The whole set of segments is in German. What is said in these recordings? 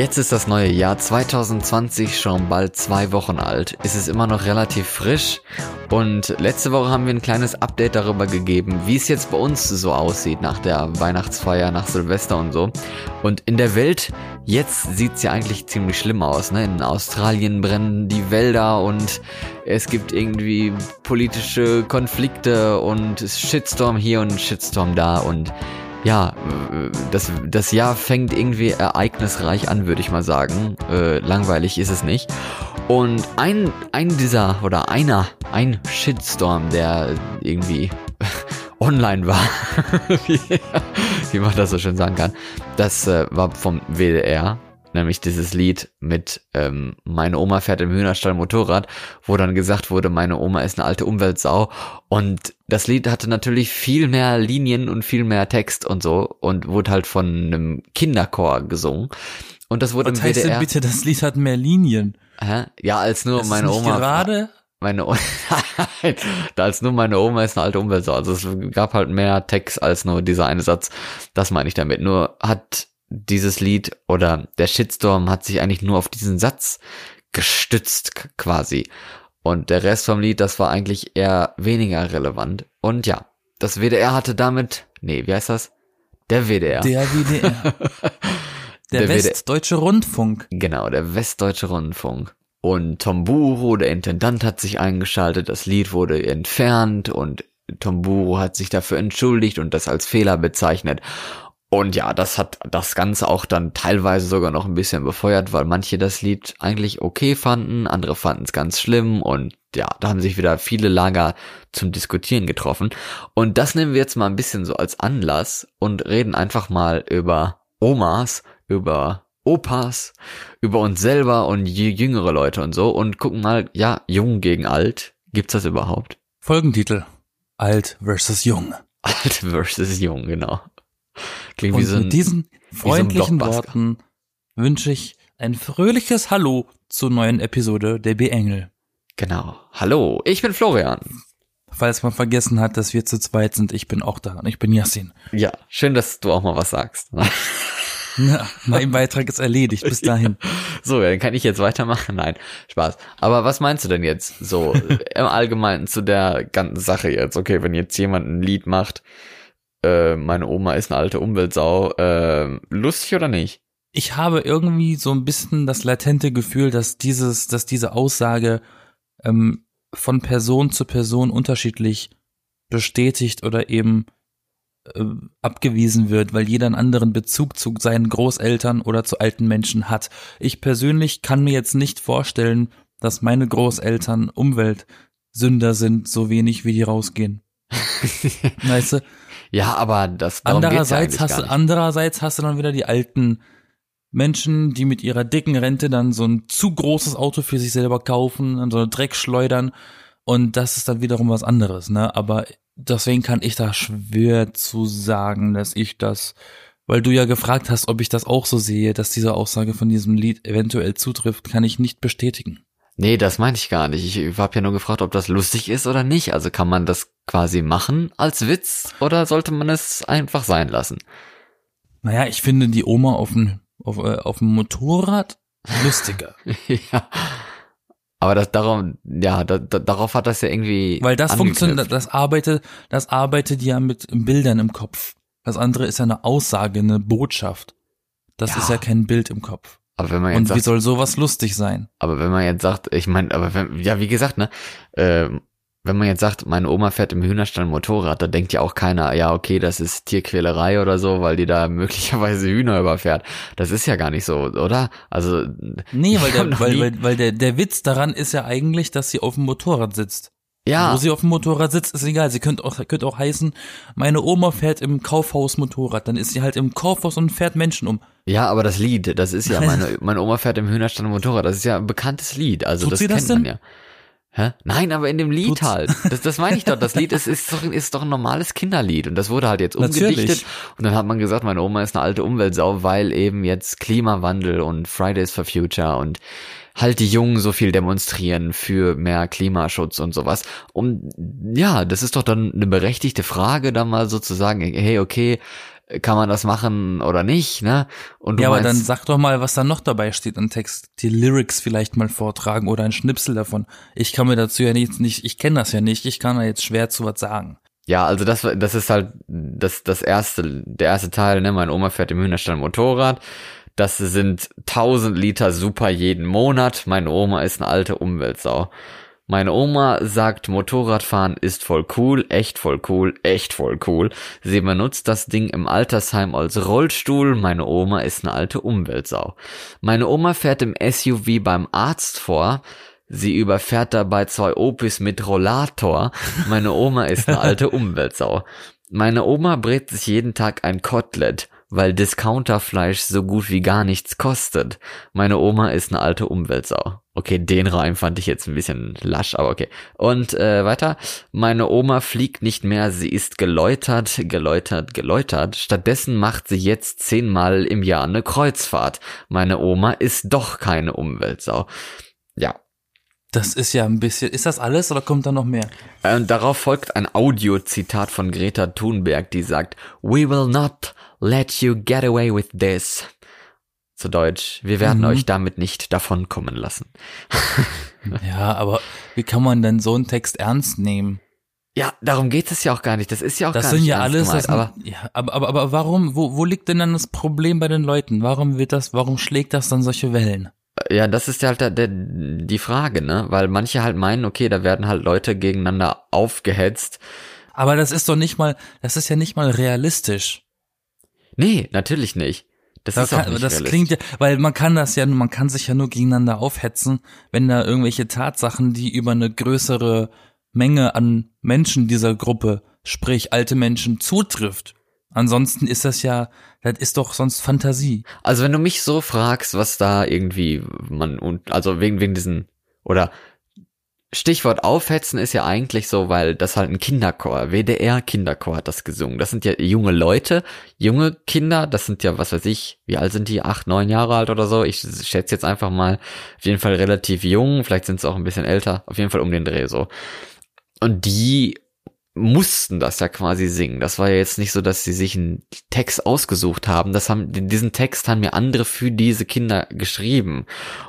Jetzt ist das neue Jahr 2020 schon bald zwei Wochen alt. Es ist immer noch relativ frisch und letzte Woche haben wir ein kleines Update darüber gegeben, wie es jetzt bei uns so aussieht nach der Weihnachtsfeier, nach Silvester und so. Und in der Welt, jetzt sieht's ja eigentlich ziemlich schlimm aus. Ne? In Australien brennen die Wälder und es gibt irgendwie politische Konflikte und Shitstorm hier und Shitstorm da und ja, das, das Jahr fängt irgendwie ereignisreich an, würde ich mal sagen. Äh, langweilig ist es nicht. Und ein, ein dieser oder einer, ein Shitstorm, der irgendwie online war, wie, wie man das so schön sagen kann, das äh, war vom WDR nämlich dieses Lied mit ähm, Meine Oma fährt im Hühnerstall Motorrad, wo dann gesagt wurde, meine Oma ist eine alte Umweltsau. Und das Lied hatte natürlich viel mehr Linien und viel mehr Text und so und wurde halt von einem Kinderchor gesungen. Und das wurde Was im heißt WDR. denn bitte, das Lied hat mehr Linien? Hä? Ja, als nur Das meine ist nicht Oma. gerade? Meine Oma, als nur meine Oma ist eine alte Umweltsau. Also es gab halt mehr Text als nur dieser eine Satz. Das meine ich damit. Nur hat dieses Lied oder der Shitstorm hat sich eigentlich nur auf diesen Satz gestützt quasi. Und der Rest vom Lied, das war eigentlich eher weniger relevant. Und ja, das WDR hatte damit, nee, wie heißt das? Der WDR. Der WDR. Der, Der WDR. Westdeutsche Rundfunk. Genau, der Westdeutsche Rundfunk. Und Tomburo, der Intendant, hat sich eingeschaltet, das Lied wurde entfernt und Tomburo hat sich dafür entschuldigt und das als Fehler bezeichnet. Und ja, das hat das Ganze auch dann teilweise sogar noch ein bisschen befeuert, weil manche das Lied eigentlich okay fanden, andere fanden es ganz schlimm und ja, da haben sich wieder viele Lager zum Diskutieren getroffen. Und das nehmen wir jetzt mal ein bisschen so als Anlass und reden einfach mal über Omas, über Opas, über uns selber und jü- jüngere Leute und so und gucken mal, ja, jung gegen alt, gibt's das überhaupt? Folgentitel. Alt versus Jung. Alt versus jung, genau. Klingt wie Und so ein, mit diesen freundlichen Blockbuster. Worten wünsche ich ein fröhliches Hallo zur neuen Episode der B-Engel. genau. Hallo, ich bin Florian. Falls man vergessen hat, dass wir zu zweit sind, ich bin auch da und ich bin Yassin. Ja, schön, dass du auch mal was sagst. Ja, mein Beitrag ist erledigt, bis dahin. So, dann kann ich jetzt weitermachen. Nein, Spaß. Aber was meinst du denn jetzt so im Allgemeinen zu der ganzen Sache jetzt? Okay, wenn jetzt jemand ein Lied macht, äh, meine Oma ist eine alte Umweltsau, äh, lustig oder nicht? Ich habe irgendwie so ein bisschen das latente Gefühl, dass dieses, dass diese Aussage ähm, von Person zu Person unterschiedlich bestätigt oder eben äh, abgewiesen wird, weil jeder einen anderen Bezug zu seinen Großeltern oder zu alten Menschen hat. Ich persönlich kann mir jetzt nicht vorstellen, dass meine Großeltern Umweltsünder sind, so wenig wie die rausgehen. weißt du? Ja, aber das ja Andererseits eigentlich hast du, andererseits hast du dann wieder die alten Menschen, die mit ihrer dicken Rente dann so ein zu großes Auto für sich selber kaufen, dann so eine Dreck schleudern und das ist dann wiederum was anderes, ne? Aber deswegen kann ich da schwer zu sagen, dass ich das, weil du ja gefragt hast, ob ich das auch so sehe, dass diese Aussage von diesem Lied eventuell zutrifft, kann ich nicht bestätigen. Nee, das meinte ich gar nicht. Ich habe ja nur gefragt, ob das lustig ist oder nicht. Also kann man das quasi machen als Witz oder sollte man es einfach sein lassen? Naja, ich finde die Oma auf dem, auf, äh, auf dem Motorrad lustiger. ja. Aber das darum, ja, da, da, darauf hat das ja irgendwie. Weil das funktioniert, das arbeitet, das arbeitet ja mit Bildern im Kopf. Das andere ist ja eine Aussage, eine Botschaft. Das Ja. ist ja kein Bild im Kopf. Aber wenn man jetzt Und wie sagt, soll sowas lustig sein? aber wenn man jetzt sagt, ich meine, aber wenn, ja, wie gesagt, ne, ähm, wenn man jetzt sagt, meine Oma fährt im Hühnerstall Motorrad, da denkt ja auch keiner, ja, okay, das ist Tierquälerei oder so, weil die da möglicherweise Hühner überfährt. Das ist ja gar nicht so, oder? Also, Nee, weil, der, weil, weil, weil der, der Witz daran ist ja eigentlich, dass sie auf dem Motorrad sitzt. Ja, Wo sie auf dem Motorrad sitzt, ist egal. Sie könnte auch, könnte auch heißen, meine Oma fährt im Kaufhaus Motorrad. Dann ist sie halt im Kaufhaus und fährt Menschen um. ja, aber das Lied, das ist ja, meine, meine Oma fährt im Hühnerstall Motorrad, das ist ja ein bekanntes Lied, also Tut das sie das kennt man ja. Hä? Nein, aber in dem Lied Tut's? halt. Das, das meine ich doch. Das Lied ist, ist, doch, ist doch ein normales Kinderlied. Und das wurde halt jetzt Natürlich. umgedichtet. Und dann hat man gesagt, meine Oma ist eine alte Umweltsau, weil eben jetzt Klimawandel und Fridays for Future und halt die Jungen so viel demonstrieren für mehr Klimaschutz und sowas. Und ja, das ist doch dann eine berechtigte Frage, da mal so zu sagen, hey, okay, kann man das machen oder nicht, ne? Und du ja, aber dann sag doch mal, was da noch dabei steht im Text. Die Lyrics vielleicht mal vortragen oder ein Schnipsel davon. Ich kann mir dazu ja nicht, nicht ich kenne das ja nicht, ich kann da jetzt schwer zu was sagen. Ja, also das, das ist halt das, das erste, der erste Teil, ne? Meine Oma fährt im Hühnerstall Motorrad. Das sind 1000 Liter Super jeden Monat. Meine Oma ist eine alte Umweltsau. Meine Oma sagt, Motorradfahren ist voll cool, echt voll cool, echt voll cool. Sie benutzt das Ding im Altersheim als Rollstuhl. Meine Oma ist eine alte Umweltsau. Meine Oma fährt im SUV beim Arzt vor. Sie überfährt dabei zwei Opis mit Rollator. Meine Oma ist eine alte Umweltsau. Meine Oma brät sich jeden Tag ein Kotelett, weil Discounterfleisch so gut wie gar nichts kostet. Meine Oma ist eine alte Umweltsau. Okay, den Reim fand ich jetzt ein bisschen lasch, aber okay. Und äh, weiter. Meine Oma fliegt nicht mehr, sie ist geläutert, geläutert, geläutert. Stattdessen macht sie jetzt zehnmal im Jahr eine Kreuzfahrt. Meine Oma ist doch keine Umweltsau. Ja, Das ist ja ein bisschen, ist das alles oder kommt da noch mehr? Und darauf folgt ein Audiozitat von Greta Thunberg, die sagt, We will not let you get away with this. Zu Deutsch, wir werden Mhm. euch damit nicht davonkommen lassen. Ja, aber wie kann man denn so einen Text ernst nehmen? Ja, darum geht es ja auch gar nicht. Das ist ja auch Das gar sind nicht ja alles, gemeint, das, aber ja, aber, aber, aber warum, wo, wo liegt denn dann das Problem bei den Leuten? Warum wird das, warum schlägt das dann solche Wellen? Ja, das ist ja halt der, der, die Frage, ne? Weil manche halt meinen, okay, da werden halt Leute gegeneinander aufgehetzt. Aber das ist doch nicht mal, das ist ja nicht mal realistisch. Nee, natürlich nicht. Das Da ist auch kann, nicht das klingt ja, weil man kann das ja, man kann sich ja nur gegeneinander aufhetzen, wenn da irgendwelche Tatsachen, die über eine größere Menge an Menschen dieser Gruppe, sprich alte Menschen, zutrifft. Ansonsten ist das ja, das ist doch sonst Fantasie. Also wenn du mich so fragst, was da irgendwie man und also wegen wegen diesen oder Stichwort aufhetzen ist ja eigentlich so, weil das halt ein Kinderchor, WDR Kinderchor hat das gesungen. Das sind ja junge Leute, junge Kinder, das sind ja, was weiß ich, wie alt sind die? Acht, neun Jahre alt oder so? Ich schätze jetzt einfach mal, auf jeden Fall relativ jung, vielleicht sind sie auch ein bisschen älter, auf jeden Fall um den Dreh so. Und die mussten das ja quasi singen. Das war ja jetzt nicht so, dass sie sich einen Text ausgesucht haben. Das haben, diesen Text haben ja andere für diese Kinder geschrieben.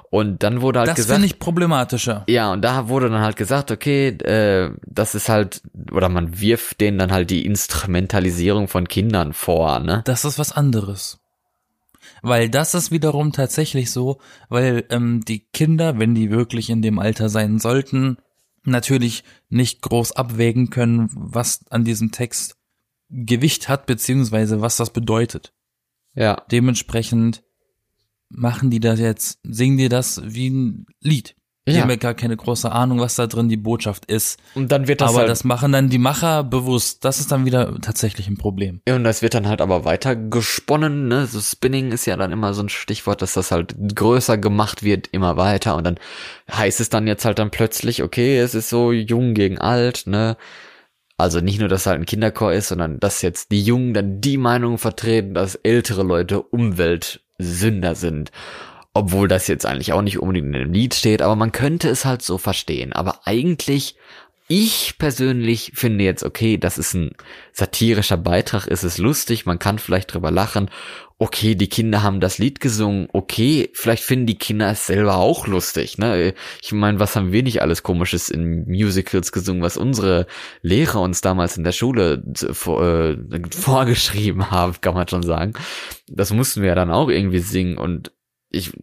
Und dann wurde halt Das gesagt. finde ich problematischer. Ja, und da wurde dann halt gesagt, okay, äh, das ist halt, oder man wirft denen dann halt die Instrumentalisierung von Kindern vor, ne? Das ist was anderes. Weil das ist wiederum tatsächlich so, weil ähm, die Kinder, wenn die wirklich in dem Alter sein sollten, natürlich nicht groß abwägen können, was an diesem Text Gewicht hat, beziehungsweise was das bedeutet. Ja. Dementsprechend machen die das jetzt, singen die das wie ein Lied. Die Ja. haben ja gar keine große Ahnung, was da drin die Botschaft ist. Und dann wird das aber halt, das machen dann die Macher bewusst. Das ist dann wieder tatsächlich ein Problem. Ja, und das wird dann halt aber weiter gesponnen, ne? So Spinning ist ja dann immer so ein Stichwort, dass das halt größer gemacht wird, immer weiter. Und dann heißt es dann jetzt halt dann plötzlich, okay, es ist so jung gegen alt, ne? Also nicht nur, dass halt ein Kinderchor ist, sondern dass jetzt die Jungen dann die Meinung vertreten, dass ältere Leute Umweltsünder sind. Obwohl das jetzt eigentlich auch nicht unbedingt in dem Lied steht, aber man könnte es halt so verstehen. Aber eigentlich, ich persönlich finde jetzt, okay, das ist ein satirischer Beitrag, es ist lustig, man kann vielleicht drüber lachen. Okay, die Kinder haben das Lied gesungen, okay, vielleicht finden die Kinder es selber auch lustig, ne? Ich meine, was haben wir nicht alles komisches in Musicals gesungen, was unsere Lehrer uns damals in der Schule vor, äh, vorgeschrieben haben, kann man schon sagen. Das mussten wir ja dann auch irgendwie singen und ich,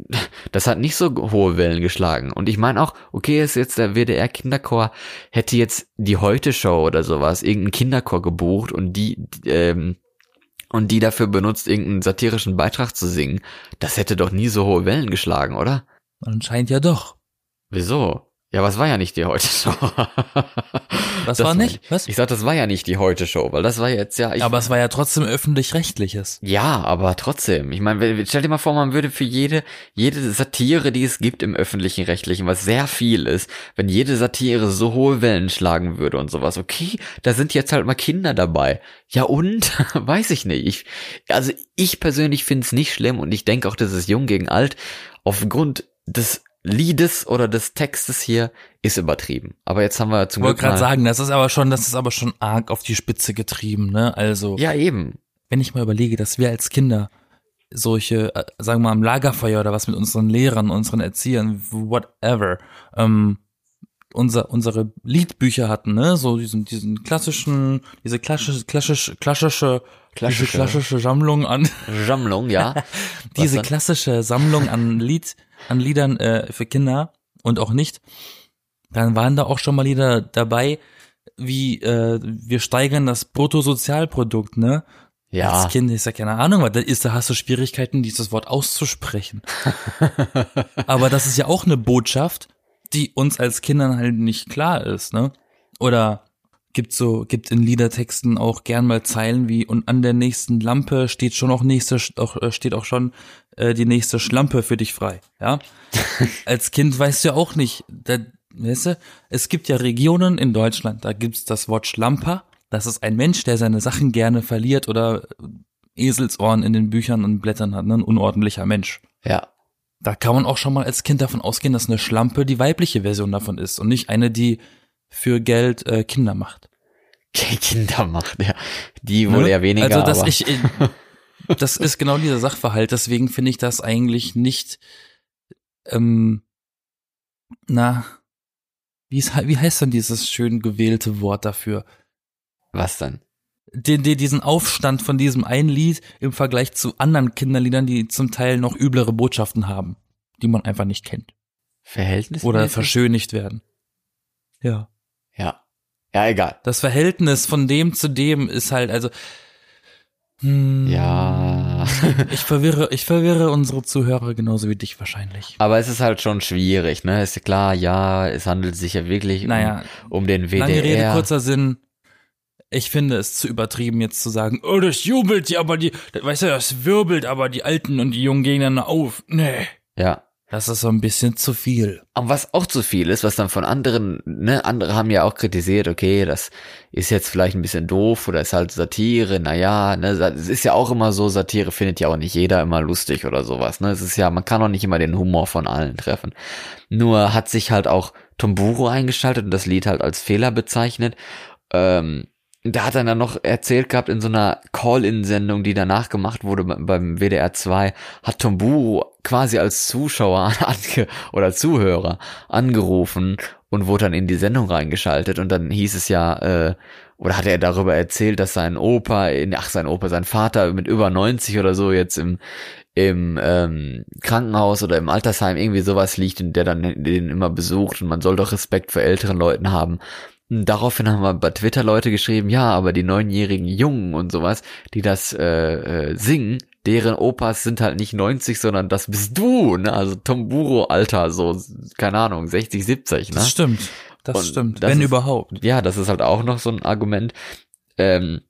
das hat nicht so hohe Wellen geschlagen. Und ich meine auch, okay, ist jetzt der WDR Kinderchor, hätte jetzt die Heute Show oder sowas, irgendeinen Kinderchor gebucht und die, ähm, und die dafür benutzt, irgendeinen satirischen Beitrag zu singen. Das hätte doch nie so hohe Wellen geschlagen, oder? Anscheinend ja doch. Wieso? Ja, aber es war ja nicht die Heute Show. Was Das war nicht? Was? Ich sag, das war ja nicht die Heute Show, weil das war jetzt ja, ich, aber es war ja trotzdem öffentlich-rechtliches. Ja, aber trotzdem. Ich meine, stell dir mal vor, man würde für jede, jede Satire, die es gibt im öffentlichen Rechtlichen, was sehr viel ist, wenn jede Satire so hohe Wellen schlagen würde und sowas, okay, da sind jetzt halt mal Kinder dabei. Ja und? Weiß ich nicht. Ich, also ich persönlich finde es nicht schlimm und ich denke auch, das ist jung gegen alt. Aufgrund des Liedes oder des Textes hier ist übertrieben. Aber jetzt haben wir zum Ich wollte Glück gerade sagen, das ist aber schon, das ist aber schon arg auf die Spitze getrieben, ne? Also ja eben. wenn ich mal überlege, dass wir als Kinder solche, äh, sagen wir mal, am Lagerfeuer oder was mit unseren Lehrern, unseren Erziehern, whatever, ähm, unser, unsere Liedbücher hatten, ne, so diesen, diesen klassischen, diese klassische, klassische, klassische, klassische, klassische Sammlung an, Sammlung, ja. diese klassische Sammlung an Lied, an Liedern äh, für Kinder und auch nicht, dann waren da auch schon mal Lieder dabei, wie äh, wir steigern das Bruttosozialprodukt, ne? Ja. Als Kind ist ja keine Ahnung, weil da ist, da hast du Schwierigkeiten, dieses Wort auszusprechen. Aber das ist ja auch eine Botschaft, die uns als Kindern halt nicht klar ist, ne? Oder gibt so, gibt in Liedertexten auch gern mal Zeilen wie und an der nächsten Lampe steht schon auch nächste, auch, äh, steht auch schon äh, die nächste Schlampe für dich frei, ja? als Kind weißt du ja auch nicht, da, weißt du, es gibt ja Regionen in Deutschland, da gibt's das Wort Schlamper das ist ein Mensch, der seine Sachen gerne verliert oder Eselsohren in den Büchern und Blättern hat, ne? ein unordentlicher Mensch. Ja. Da kann man auch schon mal als Kind davon ausgehen, dass eine Schlampe die weibliche Version davon ist und nicht eine, die für Geld äh, Kinder macht. Kinder macht, ja. Die wohl Ne? eher weniger. Also, dass aber ich, äh, das ist genau dieser Sachverhalt, deswegen finde ich das eigentlich nicht, ähm, na, wie, ist, wie heißt denn dieses schön gewählte Wort dafür? was denn? den, den, diesen Aufstand von diesem einen Lied im Vergleich zu anderen Kinderliedern, die zum Teil noch üblere Botschaften haben, die man einfach nicht kennt Verhältnis? oder verschönigt werden. Ja. Ja. Egal. Das Verhältnis von dem zu dem ist halt, also, hm, Ja. ich verwirre, ich verwirre unsere Zuhörer genauso wie dich wahrscheinlich. Aber es ist halt schon schwierig, ne? Ist ja klar, ja, es handelt sich ja wirklich Naja, um, um den WDR. Lange Rede, kurzer Sinn. Ich finde es zu übertrieben, jetzt zu sagen, oh, das jubelt ja, aber die, weißt du, das wirbelt aber die Alten und die Jungen gegeneinander auf. Nee. Ja. Das ist so ein bisschen zu viel. Und was auch zu viel ist, was dann von anderen, ne, andere haben ja auch kritisiert, okay, das ist jetzt vielleicht ein bisschen doof oder ist halt Satire, naja, ne, es ist ja auch immer so, Satire findet ja auch nicht jeder immer lustig oder sowas, ne, es ist ja, man kann auch nicht immer den Humor von allen treffen. Nur hat sich halt auch Tomburo eingeschaltet und das Lied halt als Fehler bezeichnet, ähm, da hat er dann noch erzählt gehabt in so einer Call-In-Sendung, die danach gemacht wurde beim WDR 2, hat Tomburo quasi als Zuschauer oder Zuhörer angerufen und wurde dann in die Sendung reingeschaltet und dann hieß es ja, äh, oder hat er darüber erzählt, dass sein Opa, ach sein Opa, sein Vater mit über 90 oder so jetzt im im ähm, Krankenhaus oder im Altersheim irgendwie sowas liegt und der dann den immer besucht und man soll doch Respekt vor älteren Leuten haben. Daraufhin haben wir bei Twitter Leute geschrieben, ja, aber die neunjährigen Jungen und sowas, die das äh, äh, singen, deren Opas sind halt nicht 90, sondern das bist du, ne? Also Tomburo Alter, so, keine Ahnung, 60, 70, ne? Das stimmt. Das Und stimmt. das Wenn ist- überhaupt. Ja, das ist halt auch noch so ein Argument, ähm,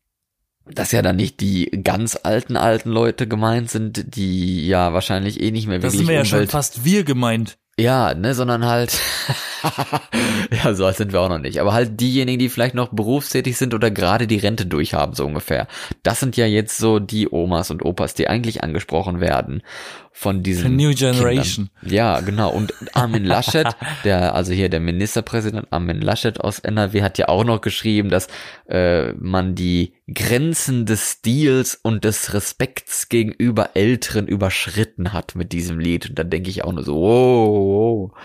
dass ja dann nicht die ganz alten, alten Leute gemeint sind, die ja wahrscheinlich eh nicht mehr Das wirklich sind wir ja schon fast wir gemeint. Ja, ne, sondern halt, ja, so alt sind wir auch noch nicht, aber halt diejenigen, die vielleicht noch berufstätig sind oder gerade die Rente durchhaben, so ungefähr. Das sind ja jetzt so die Omas und Opas, die eigentlich angesprochen werden von diesen The New Generation. Kindern. Ja, genau. Und Armin Laschet, der, also hier der Ministerpräsident Armin Laschet aus NRW hat ja auch noch geschrieben, dass äh, man die Grenzen des Stils und des Respekts gegenüber Älteren überschritten hat mit diesem Lied. Und dann denke ich auch nur so, wow, wow.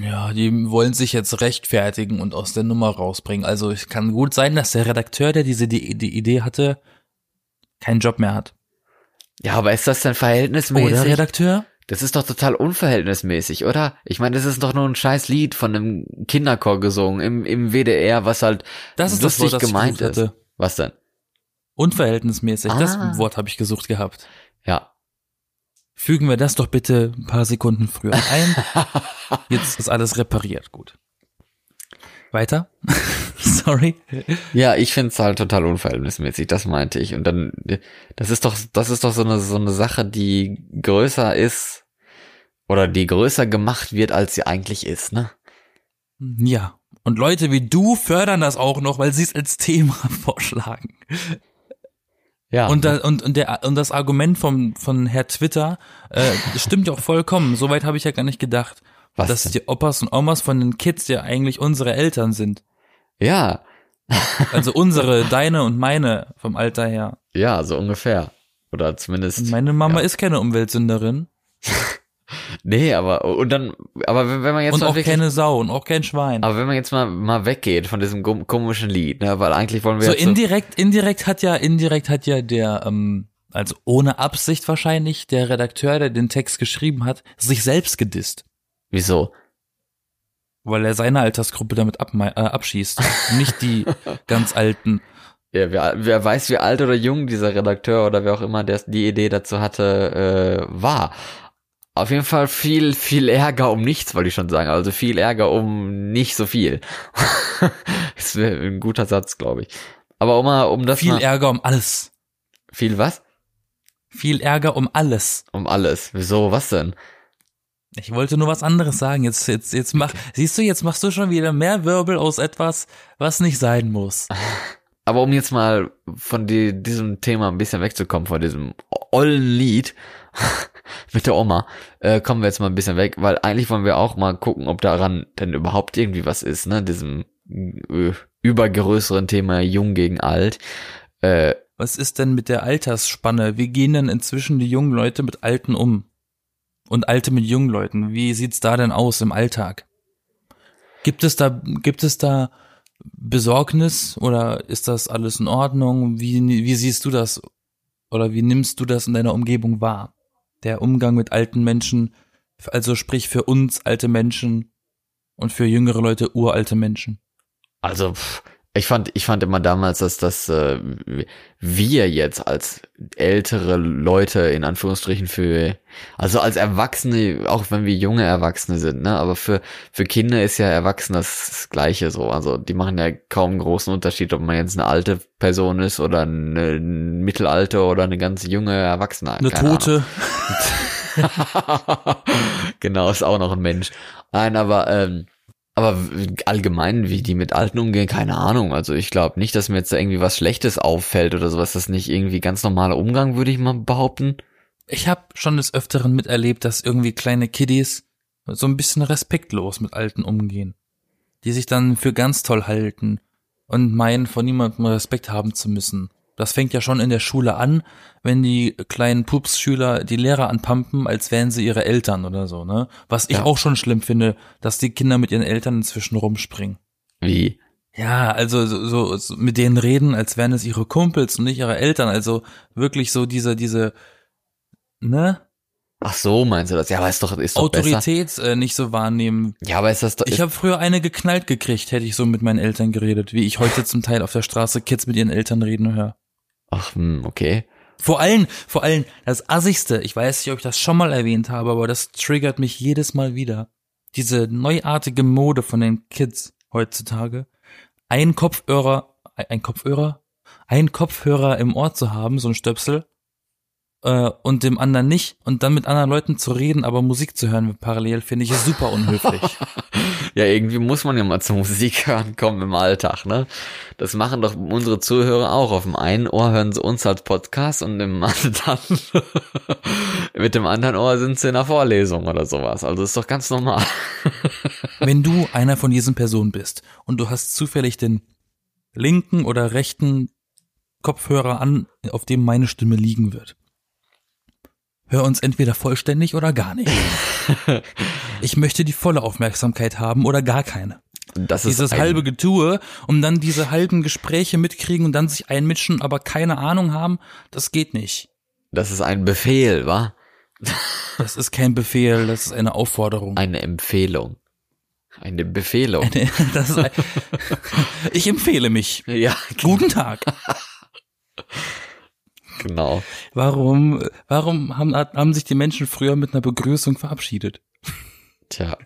Ja, die wollen sich jetzt rechtfertigen und aus der Nummer rausbringen. Also es kann gut sein, dass der Redakteur, der diese die, die Idee hatte, keinen Job mehr hat. Ja, aber ist das denn Oder verhältnismäßig? Redakteur? Das ist doch total unverhältnismäßig, oder? Ich meine, das ist doch nur ein scheiß Lied von einem Kinderchor gesungen im, im WDR, was halt Das ist das lustig Wort, das ich gemeint ist. hatte. Was denn? Unverhältnismäßig. Das Ah. Wort habe ich gesucht gehabt. Ja. Fügen wir das doch bitte ein paar Sekunden früher ein. Jetzt ist alles repariert. Gut. Weiter? Sorry. Ja, ich find's halt total unverhältnismäßig, das meinte ich. Und dann, das ist doch, das ist doch so eine, so eine Sache, die größer ist oder die größer gemacht wird, als sie eigentlich ist, ne? Ja. Und Leute wie du fördern das auch noch, weil sie es als Thema vorschlagen. Ja. Und, da, und, und, der, und das Argument vom, von Herr Twitter äh, stimmt ja auch vollkommen. Soweit habe ich ja gar nicht gedacht. Was dass denn? die Opas und Omas von den Kids ja eigentlich unsere Eltern sind. Ja. Also unsere, deine und meine vom Alter her. Ja, so ungefähr. Oder zumindest. Meine Mama ja. ist keine Umweltsünderin. Nee, aber und dann, aber wenn, wenn man jetzt und mal auch wirklich, keine Sau und auch kein Schwein. aber wenn man jetzt mal mal weggeht von diesem komischen Lied, ne, weil eigentlich wollen wir So indirekt, indirekt hat ja, indirekt hat ja der, ähm, also ohne Absicht wahrscheinlich, der Redakteur, der den Text geschrieben hat, sich selbst gedisst. wieso? Weil er seine Altersgruppe damit abmei- äh, abschießt. Nicht die ganz alten. Ja, wer, wer weiß, wie alt oder jung dieser Redakteur oder wer auch immer, der die Idee dazu hatte, äh, war. Auf jeden Fall viel, viel Ärger um nichts, wollte ich schon sagen. Also viel Ärger um nicht so viel. das wäre ein guter Satz, glaube ich. Aber um mal, um das Viel mal, Ärger um alles. viel was? Viel Ärger um alles. Um alles. Wieso? Was denn? Ich wollte nur was anderes sagen. Jetzt, jetzt, jetzt mach, siehst du, jetzt machst du schon wieder mehr Wirbel aus etwas, was nicht sein muss. Aber um jetzt mal von die, diesem Thema ein bisschen wegzukommen, von diesem ollen Lied mit der Oma, äh, kommen wir jetzt mal ein bisschen weg, weil eigentlich wollen wir auch mal gucken, ob daran denn überhaupt irgendwie was ist, ne? Diesem äh, übergrößeren Thema Jung gegen Alt. Äh, Was ist denn mit der Altersspanne? Wie gehen denn inzwischen die jungen Leute mit Alten um? Und Alte mit jungen Leuten? Wie sieht's da denn aus im Alltag? Gibt es da, gibt es da Besorgnis oder ist das alles in Ordnung? Wie, wie siehst du das? Oder wie nimmst du das in deiner Umgebung wahr? Der Umgang mit alten Menschen, also sprich für uns alte Menschen und für jüngere Leute uralte Menschen. also pff, ich fand, ich fand immer damals, dass das äh, wir jetzt als ältere Leute in Anführungsstrichen für, also als Erwachsene, auch wenn wir junge Erwachsene sind, ne, aber für für Kinder ist ja Erwachsene das, Gleiche so. Also die machen ja kaum einen großen Unterschied, ob man jetzt eine alte Person ist oder eine mittelalte oder eine ganz junge Erwachsene. Eine. Tote. genau, ist auch noch ein Mensch. Nein, aber ähm, aber allgemein, wie die mit Alten umgehen, keine Ahnung. Also ich glaube nicht, dass mir jetzt da irgendwie was Schlechtes auffällt oder sowas. Das ist nicht irgendwie ganz normaler Umgang, würde ich mal behaupten. Ich habe schon des Öfteren miterlebt, dass irgendwie kleine Kiddies so ein bisschen respektlos mit Alten umgehen. Die sich dann für ganz toll halten und meinen, von niemandem Respekt haben zu müssen. Das fängt ja schon in der Schule an, wenn die kleinen Pupsschüler die Lehrer anpumpen, als wären sie ihre Eltern oder so, ne? Was ich Ja. auch schon schlimm finde, dass die Kinder mit ihren Eltern inzwischen rumspringen. Wie? Ja, also so, so, so mit denen reden, als wären es ihre Kumpels und nicht ihre Eltern. Also wirklich so diese, diese, ne? Ach so, meinst du das? Ja, aber ist doch, ist doch besser. Autorität äh, nicht so wahrnehmen. Ja, aber ist das doch, Ich habe früher eine geknallt gekriegt, hätte ich so mit meinen Eltern geredet, wie ich heute zum Teil auf der Straße Kids mit ihren Eltern reden höre. ach, hm, okay. Vor allem, vor allem das assigste, ich weiß nicht, ob ich das schon mal erwähnt habe, aber das triggert mich jedes Mal wieder. Diese neuartige Mode von den Kids heutzutage. Ein Kopfhörer, ein Kopfhörer, ein Kopfhörer im Ohr zu haben, so ein Stöpsel, äh, und dem anderen nicht, und dann mit anderen Leuten zu reden, aber Musik zu hören parallel, finde ich super unhöflich. Ja, irgendwie muss man ja mal zur Musik hören kommen im Alltag, ne? Das machen doch unsere Zuhörer auch. Auf dem einen Ohr hören sie uns als Podcast und im anderen, mit dem anderen Ohr sind sie in der Vorlesung oder sowas. Also ist doch ganz normal. Wenn du einer von diesen Personen bist und du hast zufällig den linken oder rechten Kopfhörer an, auf dem meine Stimme liegen wird. Hör uns entweder vollständig oder gar nicht. Ich möchte die volle Aufmerksamkeit haben oder gar keine. Das ist Dieses halbe Getue, um dann diese halben Gespräche mitkriegen und dann sich einmischen, aber keine Ahnung haben, das geht nicht. Das ist ein Befehl, wa? Das ist kein Befehl, das ist eine Aufforderung. Eine Empfehlung. Eine Befehlung. Ist ein, ich empfehle mich. ja, Guten Tag. Genau. Warum, warum haben, haben sich die Menschen früher mit einer Begrüßung verabschiedet? Tja.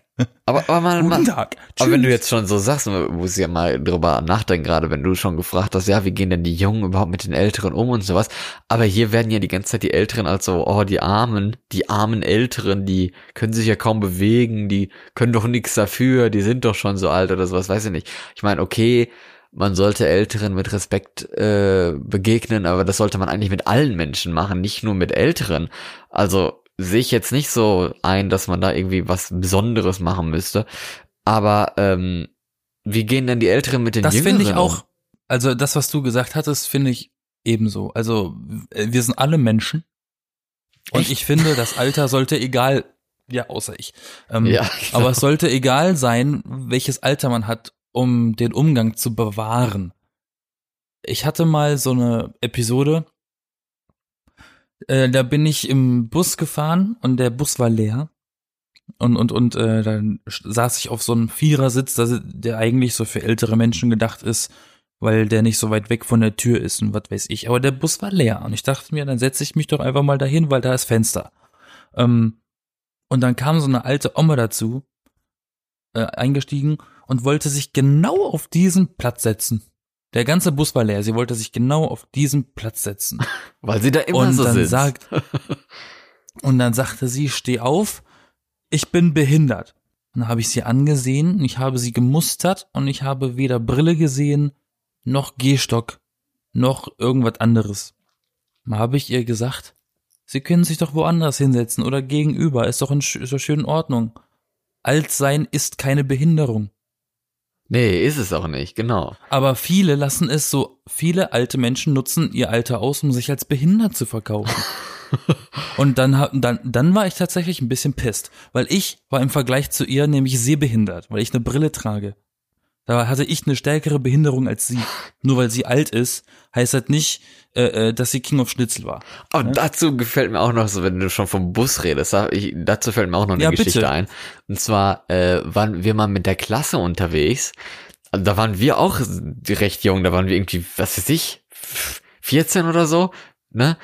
Aber, aber mal, mal, Guten Tag. Aber wenn du jetzt schon so sagst, muss ich ja mal drüber nachdenken, gerade wenn du schon gefragt hast, ja, wie gehen denn die Jungen überhaupt mit den Älteren um und sowas. Aber hier werden ja die ganze Zeit die Älteren als so, oh, die Armen, die armen Älteren, die können sich ja kaum bewegen, die können doch nichts dafür, die sind doch schon so alt oder sowas, weiß ich nicht. Ich meine, okay, man sollte Älteren mit Respekt äh, begegnen, aber das sollte man eigentlich mit allen Menschen machen, nicht nur mit Älteren. Also sehe ich jetzt nicht so ein, dass man da irgendwie was Besonderes machen müsste. Aber ähm, wie gehen denn die Älteren mit den das Jüngeren finde ich auch, also das, was du gesagt hattest, finde ich ebenso. Also äh, wir sind alle Menschen. Und Echt? ich finde, das Alter sollte egal, ja, außer ich. Ähm, Ja, genau. Aber es sollte egal sein, welches Alter man hat, um den Umgang zu bewahren. Ich hatte mal so eine Episode, äh, da bin ich im Bus gefahren und der Bus war leer. Und, und, und äh, dann saß ich auf so einem Vierersitz, der eigentlich so für ältere Menschen gedacht ist, weil der nicht so weit weg von der Tür ist und was weiß ich. Aber der Bus war leer und ich dachte mir, dann setze ich mich doch einfach mal dahin, weil da ist Fenster. Ähm, und dann kam so eine alte Oma dazu, äh, eingestiegen und wollte sich genau auf diesen Platz setzen. Der ganze Bus war leer. Sie wollte sich genau auf diesen Platz setzen. Weil sie da immer und so dann sitzt. sagt und dann sagte sie, steh auf, ich bin behindert. Und dann habe ich sie angesehen, ich habe sie gemustert und ich habe weder Brille gesehen, noch Gehstock, noch irgendwas anderes. Mal habe ich ihr gesagt, sie können sich doch woanders hinsetzen oder gegenüber, ist doch, in, ist doch schön in Ordnung. Alt sein ist keine Behinderung. Nee, ist es auch nicht, genau. Aber viele lassen es so, viele alte Menschen nutzen ihr Alter aus, um sich als behindert zu verkaufen. Und dann, dann, dann war ich tatsächlich ein bisschen pisst, weil ich war im Vergleich zu ihr nämlich sehbehindert, weil ich eine Brille trage. Da hatte ich eine stärkere Behinderung als sie. Nur weil sie alt ist, heißt das nicht, äh, äh, dass sie King of Schnitzel war. Aber dazu gefällt mir auch noch so, wenn du schon vom Bus redest, ich, dazu fällt mir auch noch eine Ja, Geschichte bitte. ein. Und zwar äh, waren wir mal mit der Klasse unterwegs. Also Da waren wir auch recht jung, da waren wir irgendwie, was weiß ich, 14 oder so, ne?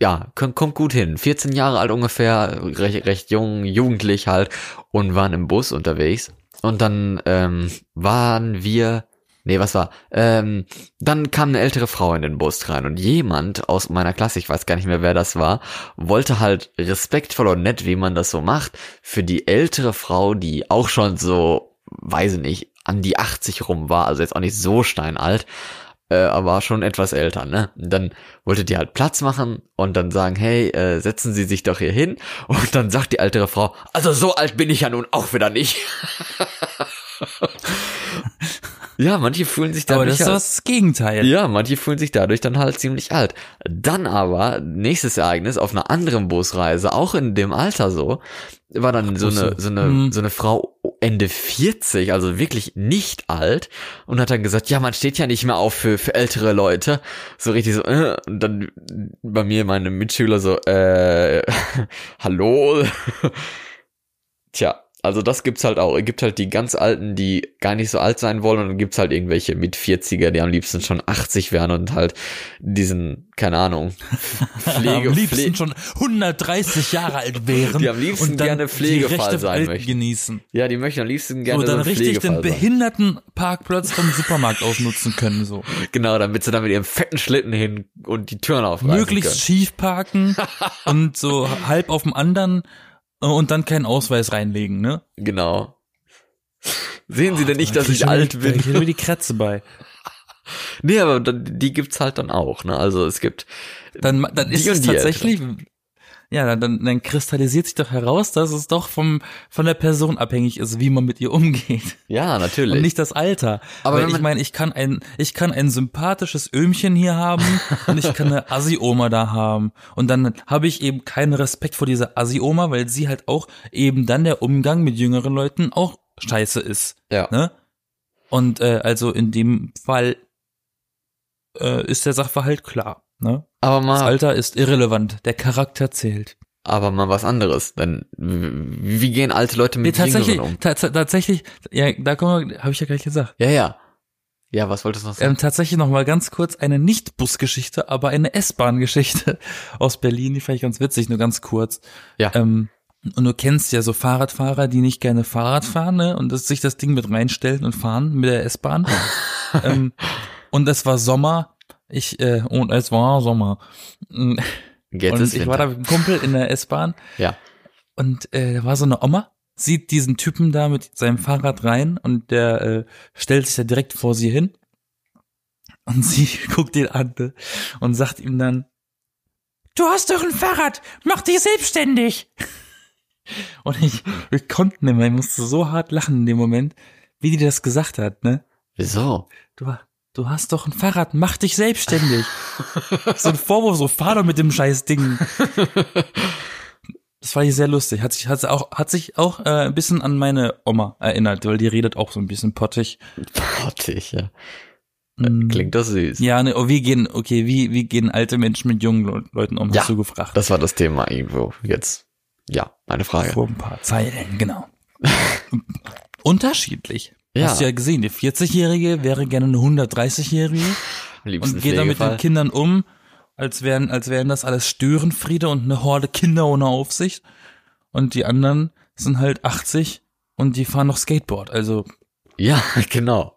Ja, kommt, kommt gut hin. 14 Jahre alt ungefähr, recht, recht jung, jugendlich halt, und waren im Bus unterwegs. Und dann ähm, waren wir, nee, was war? Ähm, dann kam eine ältere Frau in den Bus rein und jemand aus meiner Klasse, ich weiß gar nicht mehr, wer das war, wollte halt respektvoll und nett, wie man das so macht, für die ältere Frau, die auch schon so, weiß ich nicht, an die 80 rum war, also jetzt auch nicht so steinalt, äh, aber schon etwas älter, ne? Und dann wollte die halt Platz machen und dann sagen, hey, äh, setzen Sie sich doch hier hin. Und dann sagt die ältere Frau, also so alt bin ich ja nun auch wieder nicht. ja, manche fühlen sich Aber dadurch das ist halt- das Gegenteil. ja, manche fühlen sich dadurch dann halt ziemlich alt. Dann aber, nächstes Ereignis, auf einer anderen Busreise, auch in dem Alter so, war dann so Ach so. eine, so eine, Hm. so eine Frau Ende 40, also wirklich nicht alt, und hat dann gesagt, ja, man steht ja nicht mehr auf für, für ältere Leute. So richtig so, äh, und dann bei mir meine Mitschüler so, äh, hallo? Tja, also das gibt's halt auch. Es gibt halt die ganz Alten, die gar nicht so alt sein wollen und dann gibt's halt irgendwelche mit 40er, die am liebsten schon 80 wären und halt diesen, keine Ahnung, Pflege, am liebsten Pflege, schon 130 Jahre alt wären. Die am liebsten und dann gerne Pflegefall sein möchten. genießen. ja, die möchten am liebsten gerne so, so, dann ein richtig den Pflegefall sein. Behindertenparkplatz vom Supermarkt ausnutzen können, so. Genau, damit sie dann mit ihrem fetten Schlitten hin und die Türen aufreißen Möglichst können. schief parken und so halb auf dem anderen und dann keinen Ausweis reinlegen, ne? Genau. Sehen Sie denn nicht, dass Da ich krieg alt bin? Ich mir die Kratze bei. Nee, aber die gibt's halt dann auch, ne? Also es gibt Dann, dann ist es tatsächlich, ja, dann, dann, dann kristallisiert sich doch heraus, dass es doch vom, von der Person abhängig ist, wie man mit ihr umgeht. ja natürlich. Und nicht das Alter. Aber wenn ich meine, ich kann ein, ich kann ein sympathisches Öhmchen hier haben und ich kann eine Assi-Oma da haben. Und dann habe ich eben keinen Respekt vor dieser Assi-Oma, weil sie halt auch eben dann der Umgang mit jüngeren Leuten auch scheiße ist. ja. Ne? Und äh, also in dem Fall äh, ist der Sachverhalt klar. Ne? Aber Das mal, Alter ist irrelevant. Der Charakter zählt. aber mal was anderes. Denn wie gehen alte Leute Nee, mit tatsächlich, Jüngeren um? ta ta- tatsächlich, ja, da kommen wir, habe ich ja gleich gesagt. Ja, ja. Ja, was wolltest du noch sagen? Ähm, tatsächlich noch mal ganz kurz eine Nicht-Bus-Geschichte, aber eine S-Bahn-Geschichte aus Berlin, die fand ich ganz witzig, nur ganz kurz. Ja. Ähm, und du kennst ja so Fahrradfahrer, die nicht gerne Fahrrad fahren, ne? Und das, sich das Ding mit reinstellen und fahren mit der S-Bahn. ähm, und es war Sommer. Ich, äh, und es war Sommer. Mm, Jetzt und ist ich war da Winter. mit einem Kumpel in der S-Bahn Ja. und äh, da war so eine Oma, sieht diesen Typen da mit seinem Fahrrad rein und der äh, stellt sich da direkt vor sie hin. Und sie guckt ihn an ne, und sagt ihm dann, du hast doch ein Fahrrad, mach dich selbstständig. Und ich, ich konnte nicht mehr, ich musste so hart lachen in dem Moment, wie die das gesagt hat, ne? Wieso? Du, du hast doch ein Fahrrad, mach dich selbstständig. so ein Vorwurf, so fahr doch mit dem scheiß Ding. Das war hier sehr lustig. Hat sich, hat sich auch, hat sich auch äh, ein bisschen an meine Oma erinnert, weil die redet auch so ein bisschen pottig. Pottig, ja. Mm. Klingt doch süß. Ja, ne, oh, wie gehen, okay, wie, wie gehen alte Menschen mit jungen Le Leuten um, Ja, hast du gefragt. Das war das Thema irgendwo. Jetzt. Ja, meine Frage. Vor ein paar Zeilen, genau. Unterschiedlich. Ja. Hast du ja gesehen, die 40-Jährige wäre gerne eine 130-Jährige Am liebsten und geht dann mit den. Kindern um, als wären, als wären das alles Störenfriede und eine Horde Kinder ohne Aufsicht. Und die anderen sind halt 80 und die fahren noch Skateboard. Also Ja, genau.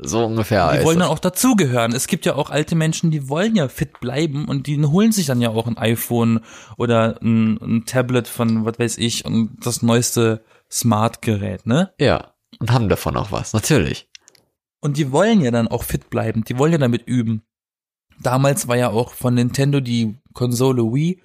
So ungefähr. die wollen dann auch dazugehören. Es gibt ja auch alte Menschen, die wollen ja fit bleiben und die holen sich dann ja auch ein iPhone oder ein, ein Tablet von was weiß ich und das neueste Smart-Gerät, ne? Ja. Und haben davon auch was, natürlich. Und die wollen ja dann auch fit bleiben. Die wollen ja damit üben. Damals war ja auch von Nintendo die Konsole Wii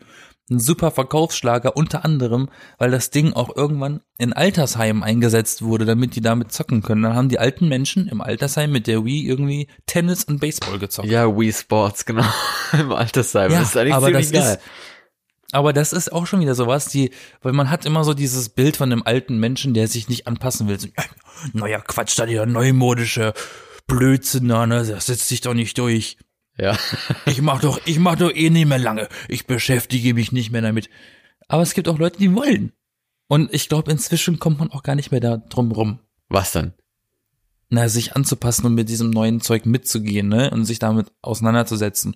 ein super Verkaufsschlager, unter anderem, weil das Ding auch irgendwann in Altersheimen eingesetzt wurde, damit die damit zocken können. Dann haben die alten Menschen im Altersheim mit der Wii irgendwie Tennis und Baseball gezockt. Ja, Wii Sports, genau. Im Altersheim. Ja, das ist eigentlich aber ziemlich das geil. ist, aber das ist auch schon wieder sowas, die, weil man hat immer so dieses Bild von einem alten Menschen, der sich nicht anpassen will. So, neuer Quatsch, da dieser neumodische Blödsinn da, ne, das setzt sich doch nicht durch. Ja. Ich mach doch, ich mach doch eh nicht mehr lange. Ich beschäftige mich nicht mehr damit. Aber es gibt auch Leute, die wollen. Und ich glaube, inzwischen kommt man auch gar nicht mehr da drum rum. Was denn? Na, sich anzupassen und mit diesem neuen Zeug mitzugehen, ne? Und sich damit auseinanderzusetzen.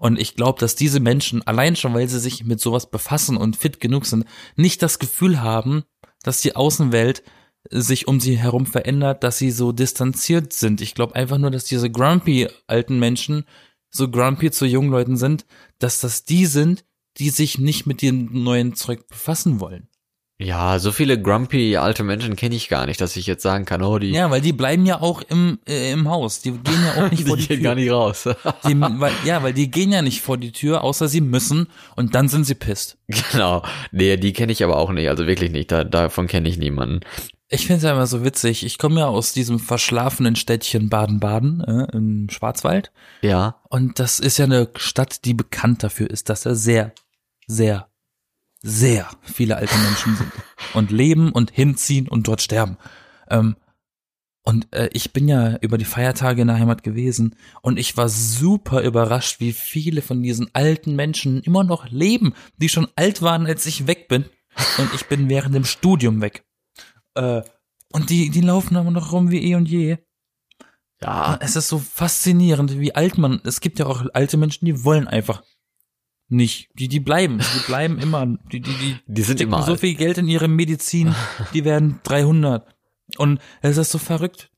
Und ich glaube, dass diese Menschen, allein schon, weil sie sich mit sowas befassen und fit genug sind, nicht das Gefühl haben, dass die Außenwelt sich um sie herum verändert, dass sie so distanziert sind. Ich glaube einfach nur, dass diese grumpy alten Menschen so grumpy zu jungen Leuten sind, dass das die sind, die sich nicht mit dem neuen Zeug befassen wollen. Ja, so viele grumpy alte Menschen kenne ich gar nicht, dass ich jetzt sagen kann, oh, die, Ja, weil die bleiben ja auch im, äh, im Haus. Die gehen ja auch nicht vor die die gehen Tür. gar nicht raus. Die, weil, ja, weil die gehen ja nicht vor die Tür, außer sie müssen und dann sind sie pisst. genau. Nee, die kenne ich aber auch nicht, also wirklich nicht. Da, davon kenne ich niemanden. Ich finde es ja immer so witzig. Ich komme ja aus diesem verschlafenen Städtchen Baden-Baden äh, im Schwarzwald. Ja. Und das ist ja eine Stadt, die bekannt dafür ist, dass da sehr, sehr, sehr viele alte Menschen sind. Und leben und hinziehen und dort sterben. Ähm, und äh, ich bin ja über die Feiertage in der Heimat gewesen und ich war super überrascht, wie viele von diesen alten Menschen immer noch leben, die schon alt waren, als ich weg bin. Und ich bin während dem Studium weg. Äh, und die, die laufen aber noch rum wie eh und je. Ja. Es ist so faszinierend, wie alt man. Es gibt ja auch alte Menschen, die wollen einfach nicht. Die, die bleiben. Die bleiben immer. Die, die, die Die sind immer so alt. viel Geld in ihre Medizin, die werden 300. Und es ist so verrückt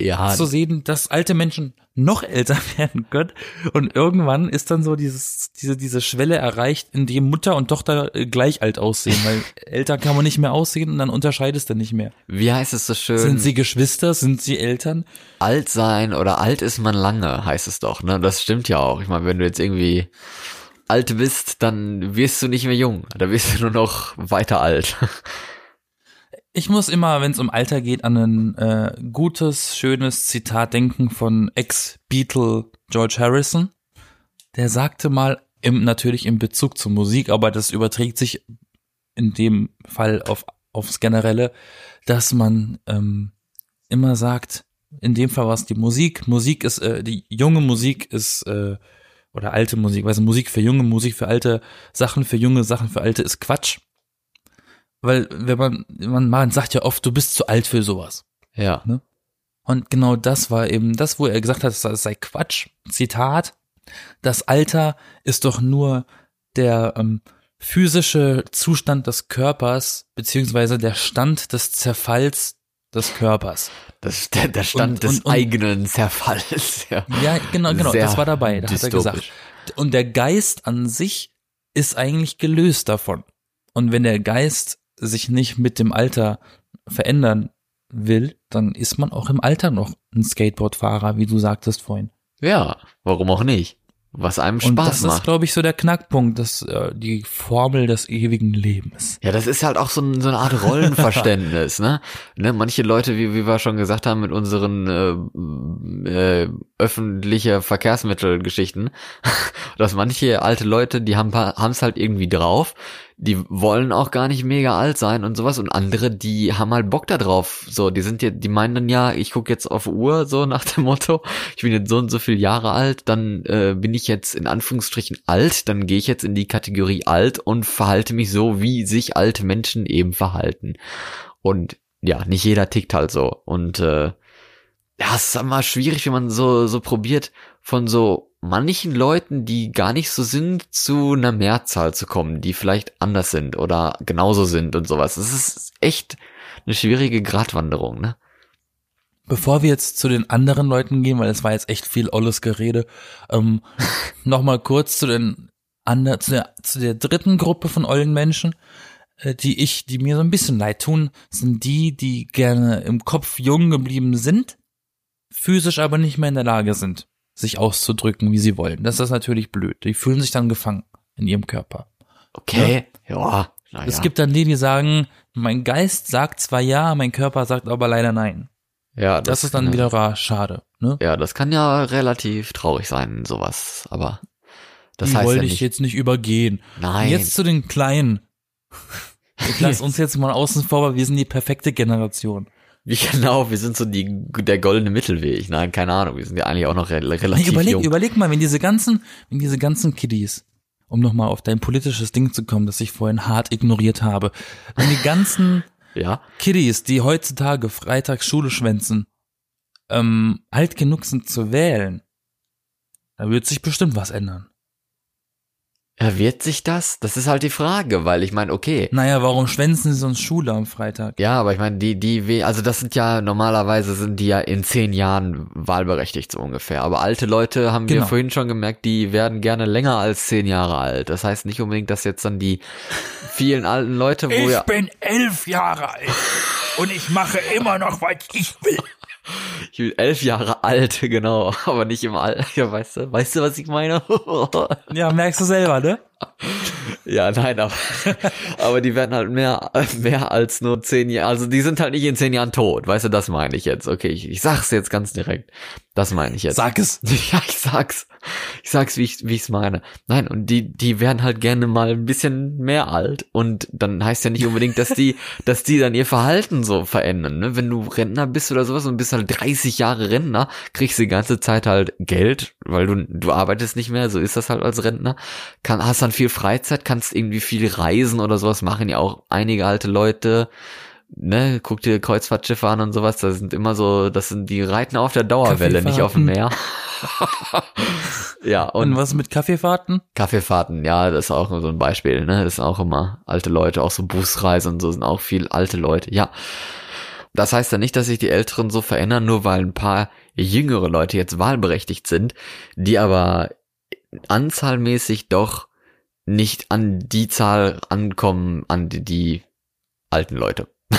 Ja. zu sehen, dass alte Menschen noch älter werden können. Und irgendwann ist dann so dieses, diese, diese Schwelle erreicht, in dem Mutter und Tochter äh, gleich alt aussehen, weil älter kann man nicht mehr aussehen und dann unterscheidest du nicht mehr. Wie heißt es so schön? Sind sie Geschwister? Sind sie Eltern? alt sein oder alt ist man lange, heißt es doch, ne? Das stimmt ja auch. Ich meine, wenn du jetzt irgendwie alt bist, dann wirst du nicht mehr jung. Da wirst du nur noch weiter alt. Ich muss immer, wenn es um Alter geht, an ein äh, gutes, schönes Zitat denken von Ex-Beatle George Harrison. Der sagte mal, im, natürlich im Bezug zur Musik, aber das überträgt sich in dem Fall auf, aufs Generelle, dass man ähm, immer sagt, in dem Fall war es die Musik, Musik ist, äh, die junge Musik ist, äh, oder alte Musik, also Musik für junge, Musik für alte, Sachen für junge, Sachen für alte ist Quatsch. Weil, wenn man, man, man sagt ja oft, du bist zu alt für sowas. ja. Und genau das war eben das, wo er gesagt hat, das sei Quatsch. Zitat. Das Alter ist doch nur der ähm, physische Zustand des Körpers, beziehungsweise der Stand des Zerfalls des Körpers. Das der, der Stand Und- des und- und- eigenen Zerfalls, ja. Ja, genau, genau, Sehr das war dabei, da hat er gesagt. dystopisch. Und der Geist an sich ist eigentlich gelöst davon. Und wenn der Geist sich nicht mit dem Alter verändern will, dann ist man auch im Alter noch ein Skateboardfahrer, wie du sagtest vorhin. Ja, warum auch nicht? Was einem Und Spaß das macht. ist, glaube ich, so der Knackpunkt, das, äh, die Formel des ewigen Lebens. Ja, das ist halt auch so, ein, so eine Art Rollenverständnis, ne? ne? Manche Leute, wie, wie wir schon gesagt haben, mit unseren äh, äh, öffentliche Verkehrsmittelgeschichten, dass manche alte Leute, die haben es halt irgendwie drauf, die wollen auch gar nicht mega alt sein und sowas und andere, die haben halt Bock da drauf. So, die sind ja, die meinen dann ja, ich gucke jetzt auf Uhr, so nach dem Motto, ich bin jetzt so und so viele Jahre alt, dann äh, bin ich jetzt in Anführungsstrichen alt, dann gehe ich jetzt in die Kategorie alt und verhalte mich so, wie sich alte Menschen eben verhalten. Und ja, nicht jeder tickt halt so. Und äh, ja, es ist immer schwierig, wenn man so, so probiert, von so manchen Leuten, die gar nicht so sind, zu einer Mehrzahl zu kommen, die vielleicht anders sind oder genauso sind und sowas. Das ist echt eine schwierige Gratwanderung, ne? Bevor wir jetzt zu den anderen Leuten gehen, weil es war jetzt echt viel olles Gerede, ähm, nochmal kurz zu den ander, zu der, zu der dritten Gruppe von ollen Menschen, äh, die ich, die mir so ein bisschen leid tun, sind die, die gerne im Kopf jung geblieben sind, physisch aber nicht mehr in der Lage sind, sich auszudrücken, wie sie wollen. Das ist natürlich blöd. Die fühlen sich dann gefangen in ihrem Körper. Okay, ja. ja Es gibt dann die, die sagen, mein Geist sagt zwar ja, mein Körper sagt aber leider nein. ja, Das, ist dann kann- wieder schade. Ne? Ja, das kann ja relativ traurig sein, sowas. Aber das die heißt ja wollte ich nicht. jetzt nicht übergehen. Nein. Und jetzt zu den Kleinen. Ich lass uns jetzt mal außen vor, weil wir sind die perfekte Generation. Wie genau, wir sind so die, der goldene Mittelweg. Nein, keine Ahnung, wir sind ja eigentlich auch noch re relativ Nee, überleg, jung. überleg mal, wenn diese ganzen, wenn diese ganzen Kiddies, um nochmal auf dein politisches Ding zu kommen, das ich vorhin hart ignoriert habe, wenn die ganzen ja, Kiddies, die heutzutage freitags Schule schwänzen, ähm, alt genug sind zu wählen, da wird sich bestimmt was ändern. Ja, wird sich das? Das ist halt die Frage, weil ich meine, okay, Naja, warum schwänzen sie sonst Schule am Freitag? Ja, aber ich meine, die, die, also das sind ja, normalerweise sind die ja in zehn Jahren wahlberechtigt so ungefähr. Aber alte Leute haben wir Genau. vorhin schon gemerkt, die werden gerne länger als zehn Jahre alt. Das heißt nicht unbedingt, dass jetzt dann die vielen alten Leute, wo ja, bin elf Jahre alt und ich mache immer noch, was ich will. Ich bin elf Jahre alt, genau, aber nicht im Alter, ja, weißt du, weißt du, was ich meine? Ja, merkst du selber, ne? Ja, nein, aber, aber die werden halt mehr, mehr als nur zehn Jahre, also die sind halt nicht in zehn Jahren tot, weißt du, das meine ich jetzt. Okay, ich, ich sag's jetzt ganz direkt. Das meine ich jetzt. Sag es. Ja, ich sag's. Ich sag's, wie ich wie ich's meine. Nein, und die die werden halt gerne mal ein bisschen mehr alt und dann heißt ja nicht unbedingt, dass die dass die dann ihr Verhalten so verändern, ne? Wenn du Rentner bist oder sowas und bist halt 30 Jahre Rentner, kriegst du die ganze Zeit halt Geld, weil du du arbeitest nicht mehr, so ist das halt als Rentner. Kann hast dann viel Freizeit, kannst irgendwie viel reisen oder sowas machen ja auch einige alte Leute ne, guck dir Kreuzfahrtschiffe an und sowas, das sind immer so, das sind, die reiten auf der Dauerwelle, nicht auf dem Meer. ja, Und und was mit Kaffeefahrten? Kaffeefahrten, ja, das ist auch so ein Beispiel, ne, das sind auch immer alte Leute, auch so Busreisen und so sind auch viel alte Leute, ja. Das heißt ja nicht, dass sich die Älteren so verändern, nur weil ein paar jüngere Leute jetzt wahlberechtigt sind, die aber anzahlmäßig doch nicht an die Zahl ankommen, an die, die alten Leute.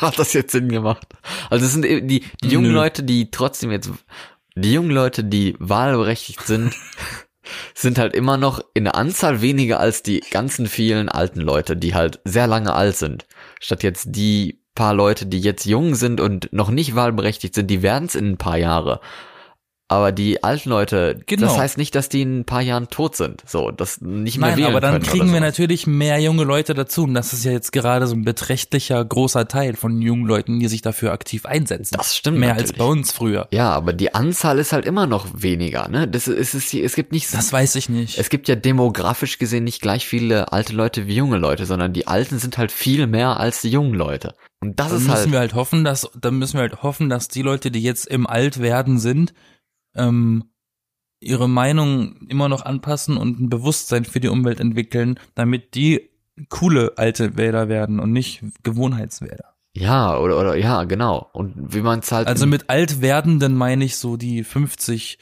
Hat das jetzt Sinn gemacht? Also es sind eben die, die jungen Nö. Leute, die trotzdem jetzt, die jungen Leute, die wahlberechtigt sind, sind halt immer noch in der Anzahl weniger als die ganzen vielen alten Leute, die halt sehr lange alt sind. Statt jetzt die paar Leute, die jetzt jung sind und noch nicht wahlberechtigt sind, die werden es in ein paar Jahre. Aber die alten Leute, Genau. das heißt nicht, dass die in ein paar Jahren tot sind. So, das nicht mehr Nein, wählen aber dann kriegen wir natürlich mehr junge Leute dazu. Und das ist ja jetzt gerade so ein beträchtlicher großer Teil von jungen Leuten, die sich dafür aktiv einsetzen. Das stimmt Mehr natürlich. als bei uns früher. Ja, aber die Anzahl ist halt immer noch weniger, ne? Das ist, es, ist, es gibt nicht, Das weiß ich nicht. es gibt ja demografisch gesehen nicht gleich viele alte Leute wie junge Leute, sondern die Alten sind halt viel mehr als die jungen Leute. Und das dann ist müssen halt, wir halt hoffen, dass dann müssen wir halt hoffen, dass die Leute, die jetzt im Altwerden sind, ähm, ihre Meinung immer noch anpassen und ein Bewusstsein für die Umwelt entwickeln, damit die coole alte Wähler werden und nicht Gewohnheitswähler. ja, oder, oder, ja, genau. Und wie man es halt, Also mit Altwerdenden meine ich so die 50,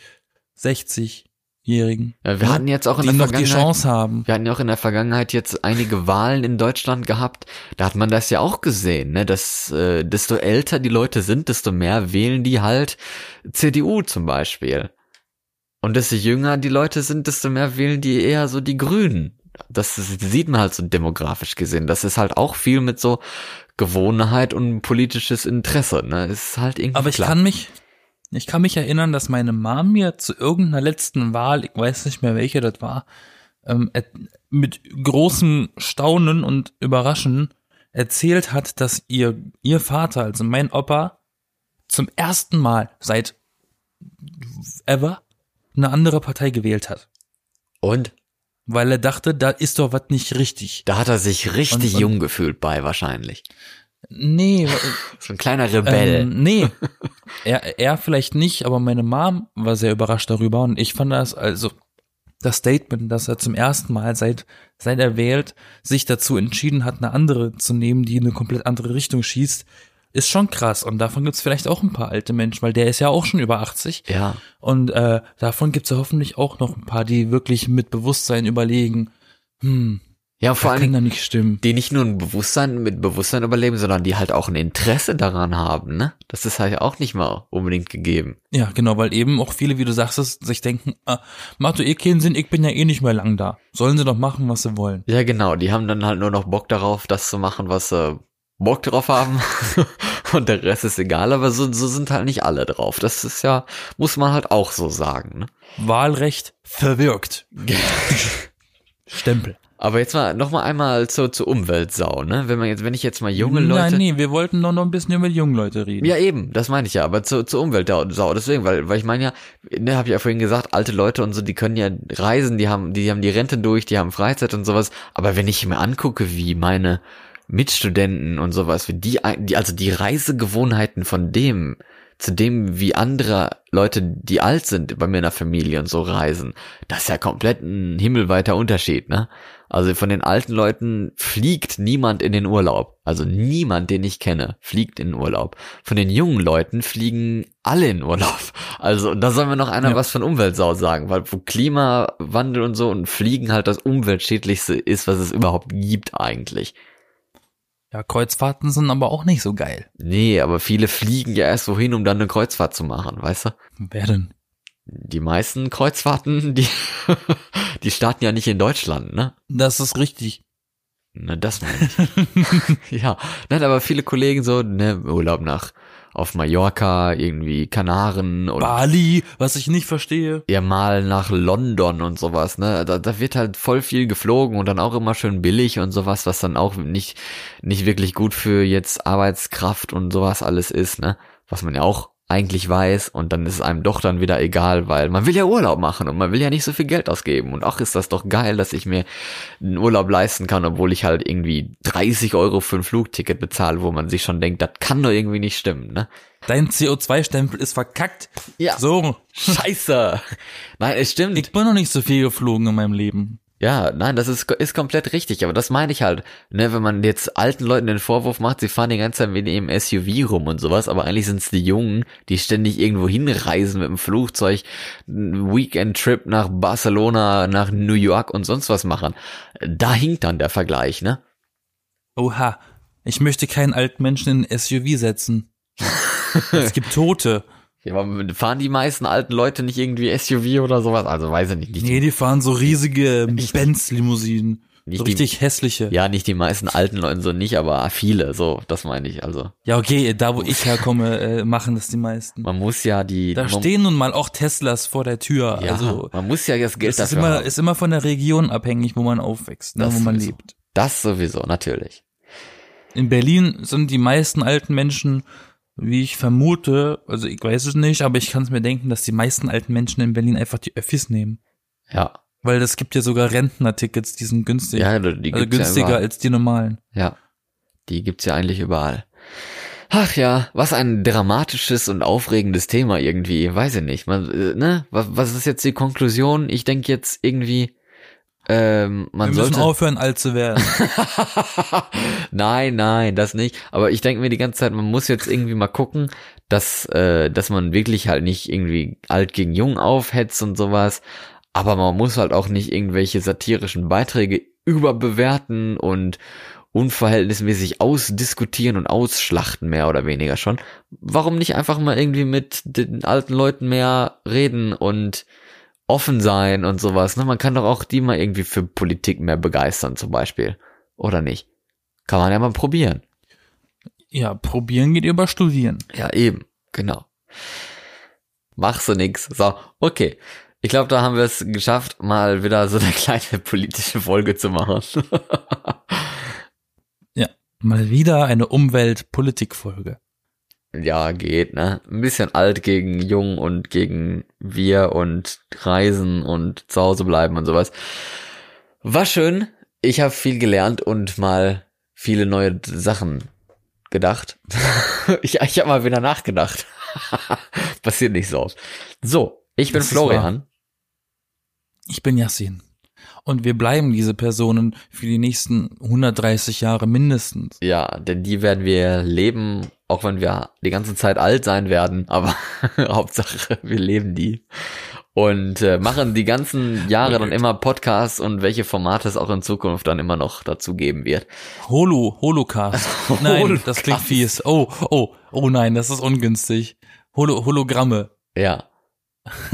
60-Jährigen. ja, wir hatten jetzt auch in die der noch die Chance haben. wir hatten ja auch in der Vergangenheit jetzt einige Wahlen in Deutschland gehabt, da hat man das ja auch gesehen, ne, dass, äh, desto älter die Leute sind, desto mehr wählen die halt CDU zum Beispiel. Und desto jünger die Leute sind, desto mehr wählen die eher so die Grünen. Das, das sieht man halt so demografisch gesehen. Das ist halt auch viel mit so Gewohnheit und politisches Interesse. Ne? Ist halt irgendwie Aber ich klar. kann mich, ich kann mich erinnern, dass meine Mom mir zu irgendeiner letzten Wahl, ich weiß nicht mehr welche das war, ähm, mit großem Staunen und Überraschen erzählt hat, dass ihr, ihr Vater, also mein Opa, zum ersten Mal seit ever eine andere Partei gewählt hat. Und Weil er dachte, da ist doch was nicht richtig. da hat er sich richtig Und- und- jung gefühlt bei wahrscheinlich. Nee, So ein kleiner Rebell. Ähm, nee, er, er vielleicht nicht, aber meine Mom war sehr überrascht darüber und ich fand das also das Statement, dass er zum ersten Mal seit seit er wählt sich dazu entschieden hat, eine andere zu nehmen, die in eine komplett andere Richtung schießt, ist schon krass und davon gibt's vielleicht auch ein paar alte Menschen, weil der ist ja auch schon über 80 ja. und äh, davon gibt's ja hoffentlich auch noch ein paar, die wirklich mit Bewusstsein überlegen, hm, Ja, vor allem kann da nicht stimmen. die nicht nur ein Bewusstsein mit Bewusstsein überleben, sondern die halt auch ein Interesse daran haben, ne? Das ist halt auch nicht mal unbedingt gegeben. Ja, genau, weil eben auch viele, wie du sagst, es, sich denken, ah, macht doch eh keinen Sinn, ich bin ja eh nicht mehr lang da. Sollen sie doch machen, was sie wollen. Ja, genau, die haben dann halt nur noch Bock darauf, das zu machen, was sie Bock drauf haben. Und der Rest ist egal, aber so, so sind halt nicht alle drauf. Das ist ja, muss man halt auch so sagen, ne? Wahlrecht verwirkt. Stempel. Aber jetzt mal noch mal einmal zur, zur Umweltsau, ne? Wenn man jetzt, wenn ich jetzt mal junge Leute. Nein, nee, wir wollten doch noch ein bisschen über die jungen Leute reden. Ja, eben, das meine ich ja, aber zur, zur Umweltsau, deswegen, weil, weil ich meine ja, ne, habe ich ja vorhin gesagt, alte Leute und so, die können ja reisen, die haben, die haben die Rente durch, die haben Freizeit und sowas, aber wenn ich mir angucke, wie meine Mitstudenten und sowas, wie die, die also die Reisegewohnheiten von dem, zu dem, wie andere Leute, die alt sind, bei mir in der Familie und so reisen, das ist ja komplett ein himmelweiter Unterschied, ne? Also von den alten Leuten fliegt niemand in den Urlaub. Also niemand, den ich kenne, fliegt in den Urlaub. Von den jungen Leuten fliegen alle in den Urlaub. Also da soll mir noch einer Ja. was von Umweltsau sagen, weil wo Klimawandel und so und Fliegen halt das umweltschädlichste ist, was es überhaupt gibt eigentlich. Ja, Kreuzfahrten sind aber auch nicht so geil. Nee, aber viele fliegen ja erst wohin, um dann eine Kreuzfahrt zu machen, weißt du? Wer denn? Die meisten Kreuzfahrten, die, die starten ja nicht in Deutschland, ne? Das ist richtig. Na, das meine ich. ja, nein, aber viele Kollegen so, ne, Urlaub nach, auf Mallorca, irgendwie Kanaren und Bali, was ich nicht verstehe. ja mal nach London und sowas, ne? Da, da wird halt voll viel geflogen und dann auch immer schön billig und sowas, was dann auch nicht, nicht wirklich gut für jetzt Arbeitskraft und sowas alles ist, ne? Was man ja auch eigentlich weiß und dann ist es einem doch dann wieder egal, weil man will ja Urlaub machen und man will ja nicht so viel Geld ausgeben und auch ist das doch geil, dass ich mir einen Urlaub leisten kann, obwohl ich halt irgendwie 30 Euro für ein Flugticket bezahle, wo man sich schon denkt, das kann doch irgendwie nicht stimmen, ne? Dein CO2-Stempel ist verkackt. Ja. So, Scheiße! Nein, es stimmt. ich bin noch nicht so viel geflogen in meinem Leben. Ja, nein, das ist, ist komplett richtig, aber das meine ich halt, ne, wenn man jetzt alten Leuten den Vorwurf macht, sie fahren die ganze Zeit mit ihrem SUV rum und sowas, aber eigentlich sind es die Jungen, die ständig irgendwo hinreisen mit dem Flugzeug, einen Weekend-Trip nach Barcelona, nach New York und sonst was machen. Da hinkt dann der Vergleich, ne? Oha, ich möchte keinen alten Menschen in ein SUV setzen. es gibt Tote. Ja, fahren die meisten alten Leute nicht irgendwie SUV oder sowas? Also weiß ich nicht. nicht Nee, die fahren so riesige Benz-Limousinen. So die- richtig hässliche. ja, nicht die meisten alten Leute so nicht, aber viele, so, das meine ich, also. Ja, okay, da wo ich herkomme, äh, machen das die meisten. Man muss ja die, Da stehen nun mal auch Teslas vor der Tür. ja, also man muss ja das Geld ist dafür immer, haben. ist immer von der Region abhängig, wo man aufwächst, ne, Das wo man sowieso. lebt. Das sowieso, natürlich. In Berlin sind die meisten alten Menschen, wie ich vermute, also ich weiß es nicht, aber ich kann es mir denken, dass die meisten alten Menschen in Berlin einfach die Öffis nehmen. Ja. Weil das gibt ja sogar Rentnertickets, die sind günstig. Ja, die also ja günstiger überall. als die normalen. Ja. Die gibt's ja eigentlich überall. Ach ja, was ein dramatisches und aufregendes Thema irgendwie, weiß ich nicht. Man, äh, ne? Was, was ist jetzt die Konklusion? Ich denke jetzt irgendwie, ähm, man Wir müssen sollte. aufhören, alt zu werden. nein, nein, das nicht. Aber ich denke mir die ganze Zeit, man muss jetzt irgendwie mal gucken, dass, äh, dass man wirklich halt nicht irgendwie alt gegen jung aufhetzt und sowas. Aber man muss halt auch nicht irgendwelche satirischen Beiträge überbewerten und unverhältnismäßig ausdiskutieren und ausschlachten, mehr oder weniger schon. Warum nicht einfach mal irgendwie mit den alten Leuten mehr reden und offen sein und sowas. Ne? Man kann doch auch die mal irgendwie für Politik mehr begeistern zum Beispiel. Oder nicht? Kann man ja mal probieren. Ja, probieren geht über studieren. Ja, eben. Genau. Machst du nix. So, okay. Ich glaube, da haben wir es geschafft, mal wieder so eine kleine politische Folge zu machen. ja, mal wieder eine Umwelt-Politik-Folge. Ja, geht, ne? Ein bisschen alt gegen jung und gegen wir und reisen und zu Hause bleiben und sowas. War schön. Ich habe viel gelernt und mal viele neue Sachen gedacht. ich ich habe mal wieder nachgedacht. Passiert nicht so oft. So, ich bin Florian. Ich bin Yassin. Und wir bleiben diese Personen für die nächsten 130 Jahre mindestens. Ja, denn die werden wir leben, auch wenn wir die ganze Zeit alt sein werden, aber Hauptsache, wir leben die. Und äh, machen die ganzen Jahre dann immer Podcasts und welche Formate es auch in Zukunft dann immer noch dazu geben wird. Holo, Holocast. Nein, Holocast. das klingt fies. Oh, oh, oh nein, das ist ungünstig. Holo, Hologramme. Ja.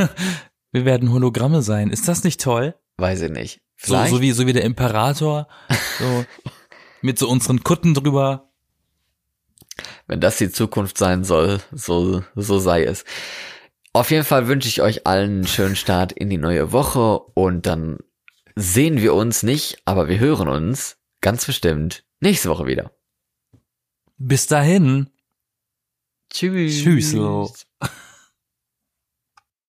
Wir werden Hologramme sein. Ist das nicht toll? Weiß ich nicht. So, so wie so wie der Imperator, so mit so unseren Kutten drüber. Wenn das die Zukunft sein soll, so so sei es. Auf jeden Fall wünsche ich euch allen einen schönen Start in die neue Woche und dann sehen wir uns nicht, aber wir hören uns ganz bestimmt nächste Woche wieder. Bis dahin. Tschüss. Tschüss.